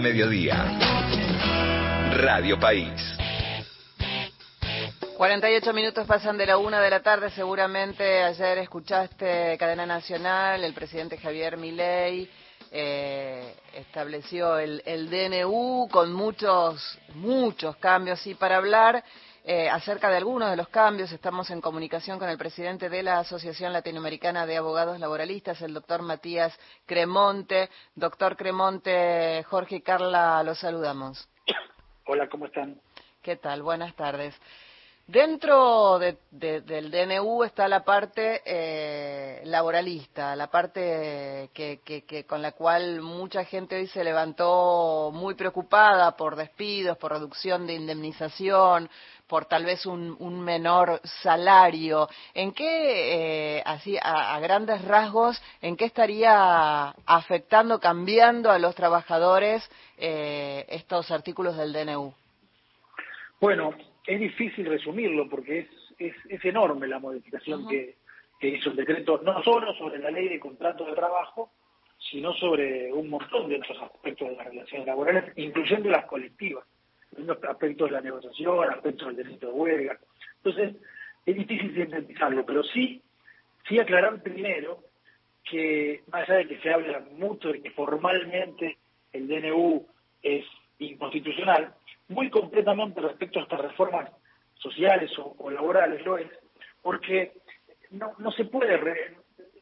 Mediodía. Radio País. 48 minutos pasan de la una de la tarde. Seguramente ayer escuchaste Cadena Nacional, el presidente Javier Milei eh, estableció el, el DNU con muchos, muchos cambios. Y para hablar eh, acerca de algunos de los cambios. Estamos en comunicación con el presidente de la Asociación Latinoamericana de Abogados Laboralistas, el doctor Matías Cremonte. Doctor Cremonte, Jorge y Carla, los saludamos. Hola, ¿cómo están? ¿Qué tal? Buenas tardes. Dentro del DNU está la parte eh, laboralista, la parte que, con la cual mucha gente hoy se levantó muy preocupada por despidos, por reducción de indemnización, por tal vez un, menor salario. ¿En qué, eh, así a, grandes rasgos, en qué estaría afectando, cambiando a los trabajadores eh, estos artículos del DNU? Bueno, es difícil resumirlo porque es, es, enorme la modificación que, hizo el decreto, no solo sobre la ley de contratos de trabajo, sino sobre un montón de otros aspectos de las relaciones laborales, incluyendo las colectivas, aspectos de la negociación, aspectos del derecho de huelga. Entonces, es difícil sintetizarlo, pero sí, sí aclarar primero que, más allá de que se habla mucho de que formalmente el DNU es inconstitucional, muy completamente respecto a estas reformas sociales o, laborales, lo es, porque no, no se puede,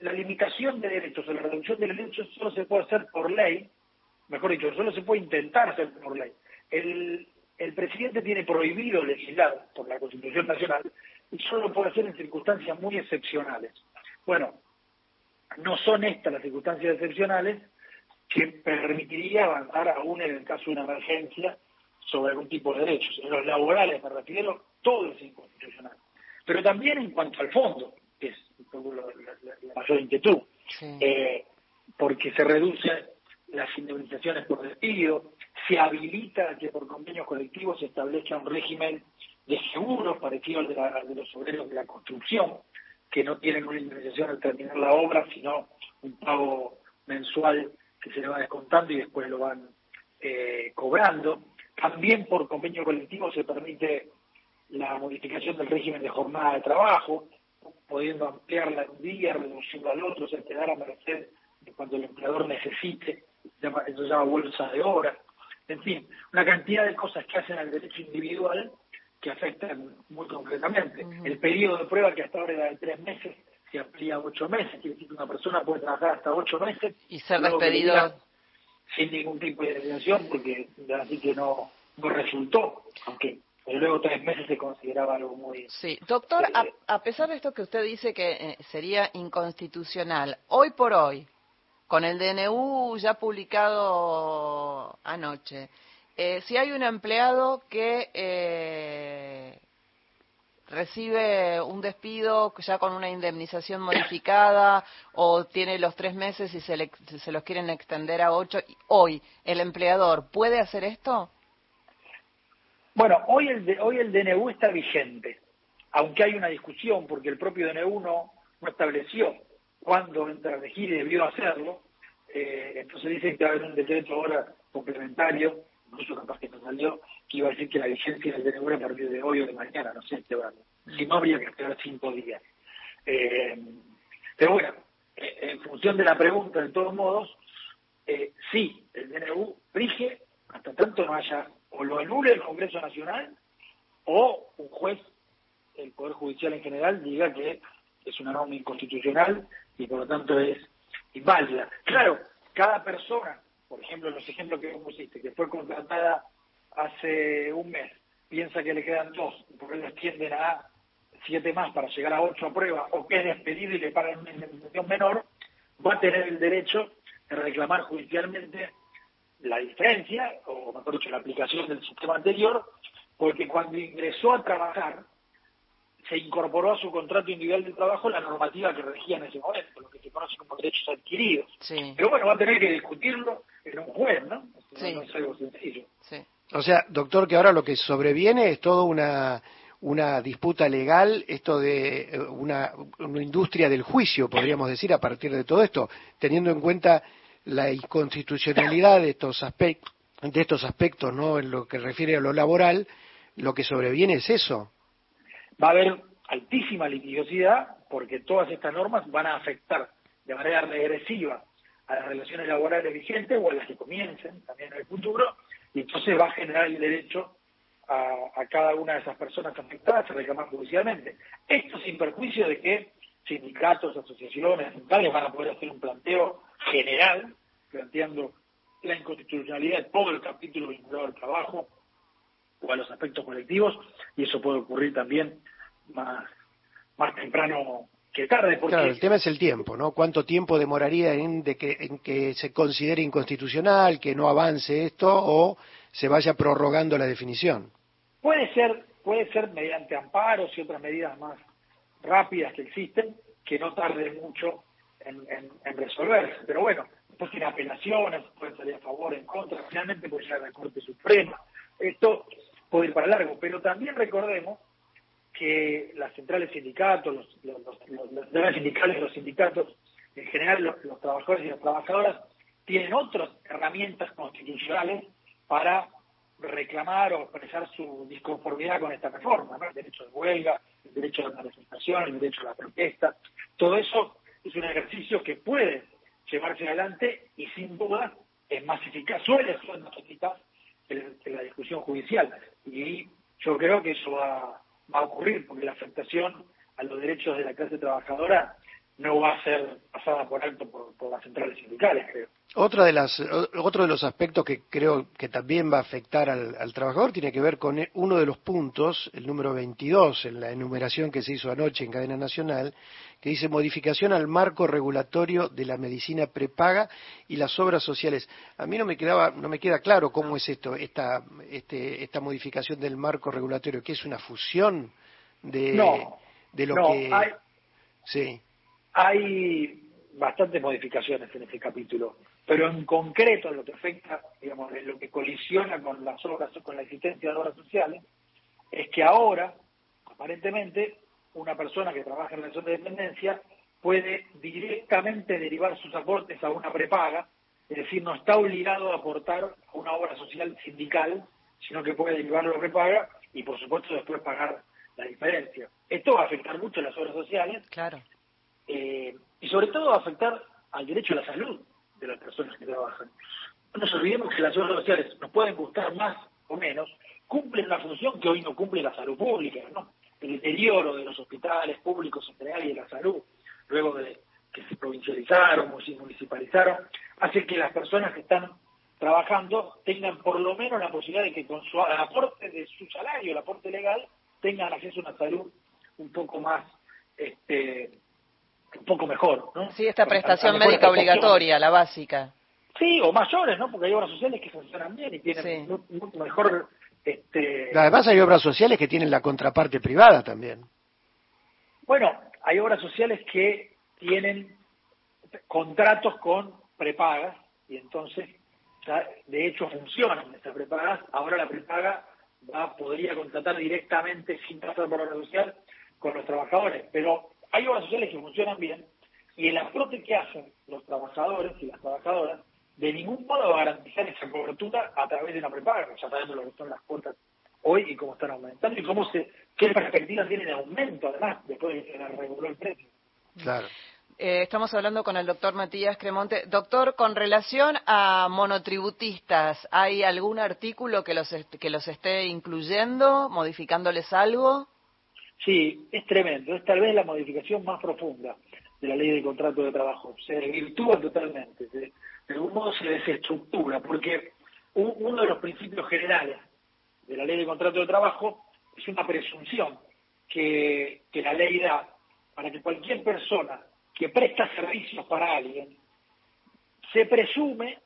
la limitación de derechos o la reducción de derechos solo se puede hacer por ley, mejor dicho, solo se puede intentar hacer por ley. El, el presidente tiene prohibido legislar por la Constitución Nacional y solo lo puede hacer en circunstancias muy excepcionales. Bueno, no son estas las circunstancias excepcionales que permitiría avanzar aún en el caso de una emergencia sobre algún tipo de derechos. En los laborales, me refiero, todo es inconstitucional. Pero también en cuanto al fondo, que es la, mayor inquietud, eh, porque se reducen las indemnizaciones por despido, se habilita que por convenios colectivos se establezca un régimen de seguros parecido al de, los obreros de la construcción, que no tienen una indemnización al terminar la obra, sino un pago mensual que se le va descontando y después lo van eh, cobrando. También por convenio colectivo se permite la modificación del régimen de jornada de trabajo, pudiendo ampliarla un día, reduciendo al otro, se quedar a merced de cuando el empleador necesite, eso se llama bolsa de horas. En fin, una cantidad de cosas que hacen al derecho individual que afectan muy concretamente. El periodo de prueba que hasta ahora era de tres meses se amplía a ocho meses, quiere decir que una persona puede trabajar hasta ocho meses. Y ser despedido sin ningún tipo de detención porque así que no, no resultó, aunque luego tres meses se consideraba algo muy... Sí, doctor, a, eh, pesar de esto que usted dice que eh, sería inconstitucional, hoy por hoy, con el DNU ya publicado anoche, eh, si hay un empleado que eh, recibe un despido ya con una indemnización modificada o tiene los tres meses y se, se los quieren extender a ocho, hoy el empleador puede hacer esto? Bueno, hoy el, hoy el DNU está vigente, aunque hay una discusión porque el propio DNU no, no estableció cuándo entra a y debió hacerlo, eh, entonces dicen que va a haber un decreto ahora complementario, incluso capaz que no salió, que iba a decir que la vigencia del DNU a partir de hoy o de mañana, no sé, este si no habría que esperar cinco días. Eh, pero bueno, eh, en función de la pregunta, de todos modos, eh, sí, el DNU rige hasta tanto no haya o lo anule el Congreso Nacional o un juez, el Poder Judicial en general, diga que es una norma inconstitucional y por lo tanto es inválida. Claro, cada persona, por ejemplo, los ejemplos que vos pusiste, que fue contratada hace un mes, piensa que le quedan dos, porque le extienden a siete más para llegar a ocho pruebas, o que es despedido y le pagan una indemnización menor, va a tener el derecho de reclamar judicialmente la diferencia, o mejor dicho, la aplicación del sistema anterior, porque cuando ingresó a trabajar, se incorporó a su contrato individual de trabajo la normativa que regía en ese momento, lo que se conoce como derechos adquiridos. Pero bueno, va a tener que discutirlo en un juez, ¿no? No es algo sencillo. O sea, doctor, que ahora lo que sobreviene es toda una, una disputa legal, esto de eh, una, una industria del juicio, podríamos decir, a partir de todo esto, teniendo en cuenta la inconstitucionalidad de estos de estos aspectos, ¿no? En lo que refiere a lo laboral, lo que sobreviene es eso. Va a haber altísima litigiosidad porque todas estas normas van a afectar de manera regresiva a las relaciones laborales vigentes o a las que comiencen también en el futuro, y entonces va a generar el derecho a, cada una de esas personas afectadas a reclamar judicialmente. Esto sin perjuicio de que sindicatos, asociaciones, centrales van a poder hacer un planteo general, planteando la inconstitucionalidad de todo el capítulo vinculado al trabajo o a los aspectos colectivos, y eso puede ocurrir también más, más temprano que tarde. Porque... Claro, el tema es el tiempo, ¿no? ¿Cuánto tiempo demoraría en, de que, en que se considere inconstitucional, que no avance esto o se vaya prorrogando la definición? Puede ser, puede ser mediante amparos y otras medidas más rápidas que existen, que no tarden mucho en, en, resolverse. Pero bueno, después tiene apelaciones, puede salir a favor, en contra, finalmente puede llegar a la Corte Suprema. Esto puede ir para largo, pero también recordemos que las centrales sindicatos, los, los, los, los sindicales los sindicatos, en general los, trabajadores y las trabajadoras, tienen otras herramientas constitucionales para reclamar o expresar su disconformidad con esta reforma, ¿no? el derecho de huelga, el derecho a la manifestación, el derecho a la protesta, todo eso es un ejercicio que puede llevarse adelante y sin duda es más eficaz, suele ser más eficaz que la discusión judicial. Y yo creo que eso va, va a ocurrir, porque la afectación a los derechos de la clase trabajadora no va a ser pasada por alto por, las centrales sindicales, creo. Otra de las, otro de los aspectos que creo que también va a afectar al, trabajador tiene que ver con uno de los puntos, el número 22, en la enumeración que se hizo anoche en cadena nacional, que dice modificación al marco regulatorio de la medicina prepaga y las obras sociales. A mí no me quedaba, no me queda claro cómo es esto, esta, este, esta modificación del marco regulatorio, que es una fusión de, de lo que. Hay, sí. Hay bastantes modificaciones en este capítulo, pero en concreto en lo que afecta, digamos, en lo que colisiona con las obras, con la existencia de obras sociales, es que ahora, aparentemente, una persona que trabaja en relación de dependencia puede directamente derivar sus aportes a una prepaga, es decir, no está obligado a aportar a una obra social sindical, sino que puede derivarlo a prepaga y, por supuesto, después pagar la diferencia. Esto va a afectar mucho a las obras sociales. Claro. Eh, y sobre todo va a afectar al derecho a la salud de las personas que trabajan. No nos olvidemos que las obras sociales nos pueden gustar más o menos, cumplen una función que hoy no cumple la salud pública, ¿no? El deterioro de los hospitales públicos en general y de la salud, luego de que se provincializaron o se municipalizaron, hace que las personas que están trabajando tengan por lo menos la posibilidad de que con su aporte de su salario, el aporte legal, tengan acceso a una salud un poco más este, un poco mejor, ¿no? Sí, esta prestación médica obligatoria, la básica. Sí, o mayores, ¿no? Porque hay obras sociales que funcionan bien y tienen mucho mejor... Este... Además hay obras sociales que tienen la contraparte privada también. Bueno, hay obras sociales que tienen contratos con prepagas y entonces, de hecho, funcionan esas prepagas. Ahora la prepaga va, podría contratar directamente sin pasar por la obra social con los trabajadores, pero hay obras sociales que funcionan bien y el aporte que hacen los trabajadores y las trabajadoras de ningún modo va a garantizar esa cobertura a través de una prepaga, ya sabemos lo que son las cuotas hoy y cómo están aumentando y cómo se, qué perspectivas tienen de aumento además después de que se reguló el precio. Claro. Eh, estamos hablando con el doctor Matías Cremonte. Doctor, con relación a monotributistas, ¿hay algún artículo que los, que los esté incluyendo, modificándoles algo? Sí, es tremendo. Es tal vez la modificación más profunda de la ley de contrato de trabajo. Se desvirtúa totalmente. De, algún modo se desestructura, porque uno de los principios generales de la ley de contrato de trabajo es una presunción que, que la ley da para que cualquier persona que presta servicios para alguien, se presume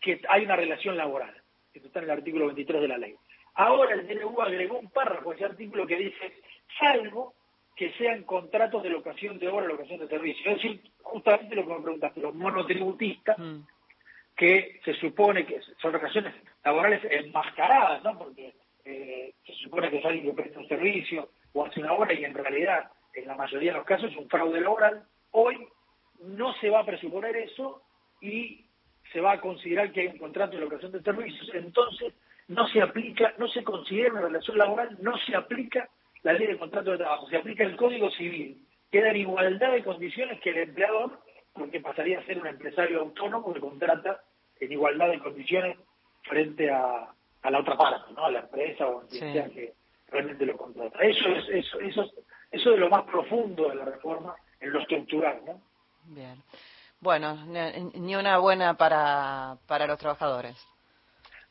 que hay una relación laboral. Esto está en el artículo 23 de la ley. Ahora el DNU agregó un párrafo a ese artículo que dice salvo que sean contratos de locación de obra, locación de servicio. Es decir, justamente lo que me preguntaste, los monotributistas, mm. que se supone que son relaciones laborales enmascaradas, ¿no? Porque eh, se supone que es alguien que presta un servicio o hace una obra y en realidad, en la mayoría de los casos, es un fraude laboral. Hoy no se va a presuponer eso y se va a considerar que hay un contrato de locación de servicios, entonces no se aplica, no se considera una relación laboral, no se aplica la ley de contrato de trabajo, se aplica el Código Civil. Queda en igualdad de condiciones que el empleador, porque pasaría a ser un empresario autónomo que contrata en igualdad de condiciones frente a, a la otra parte, ¿no? A la empresa o a quien sea que realmente lo contrata. Eso es eso, eso, eso es lo más profundo de la reforma en lo estructural, ¿no? Bien. Bueno, ni una buena para, para los trabajadores.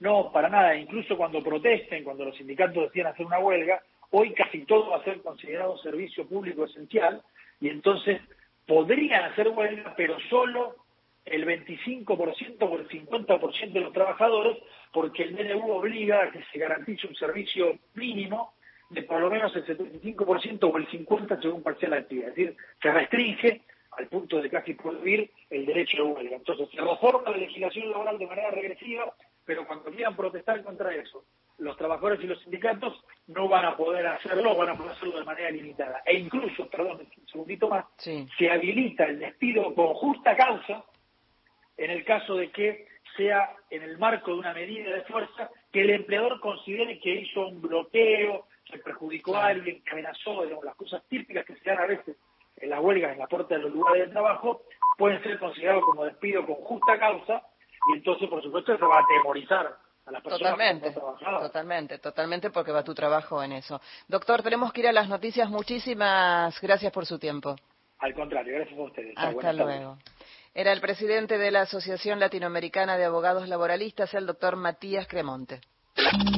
No, para nada. Incluso cuando protesten, cuando los sindicatos decían hacer una huelga, hoy casi todo va a ser considerado servicio público esencial y entonces podrían hacer huelga, pero solo el 25% o el 50% de los trabajadores, porque el DNU obliga a que se garantice un servicio mínimo de por lo menos el 75% o el 50% según parcial actividad. Es decir, se restringe al punto de casi prohibir el derecho de huelga. Entonces, se reforma la legislación laboral de manera regresiva, pero cuando quieran protestar contra eso, los trabajadores y los sindicatos no van a poder hacerlo, van a poder hacerlo de manera limitada. E incluso, perdón, un segundito más, se habilita el despido con justa causa en el caso de que sea en el marco de una medida de fuerza que el empleador considere que hizo un bloqueo, que perjudicó a alguien, que amenazó, digamos, las cosas típicas que se dan a veces en las huelgas en la puerta de los lugares de trabajo, pueden ser considerados como despido con justa causa y entonces, por supuesto, eso va a atemorizar a las personas totalmente, Totalmente, totalmente, porque va tu trabajo en eso. Doctor, tenemos que ir a las noticias. Muchísimas gracias por su tiempo. Al contrario, gracias a ustedes. Hasta luego. Era el presidente de la Asociación Latinoamericana de Abogados Laboralistas, el doctor Matías Cremonte.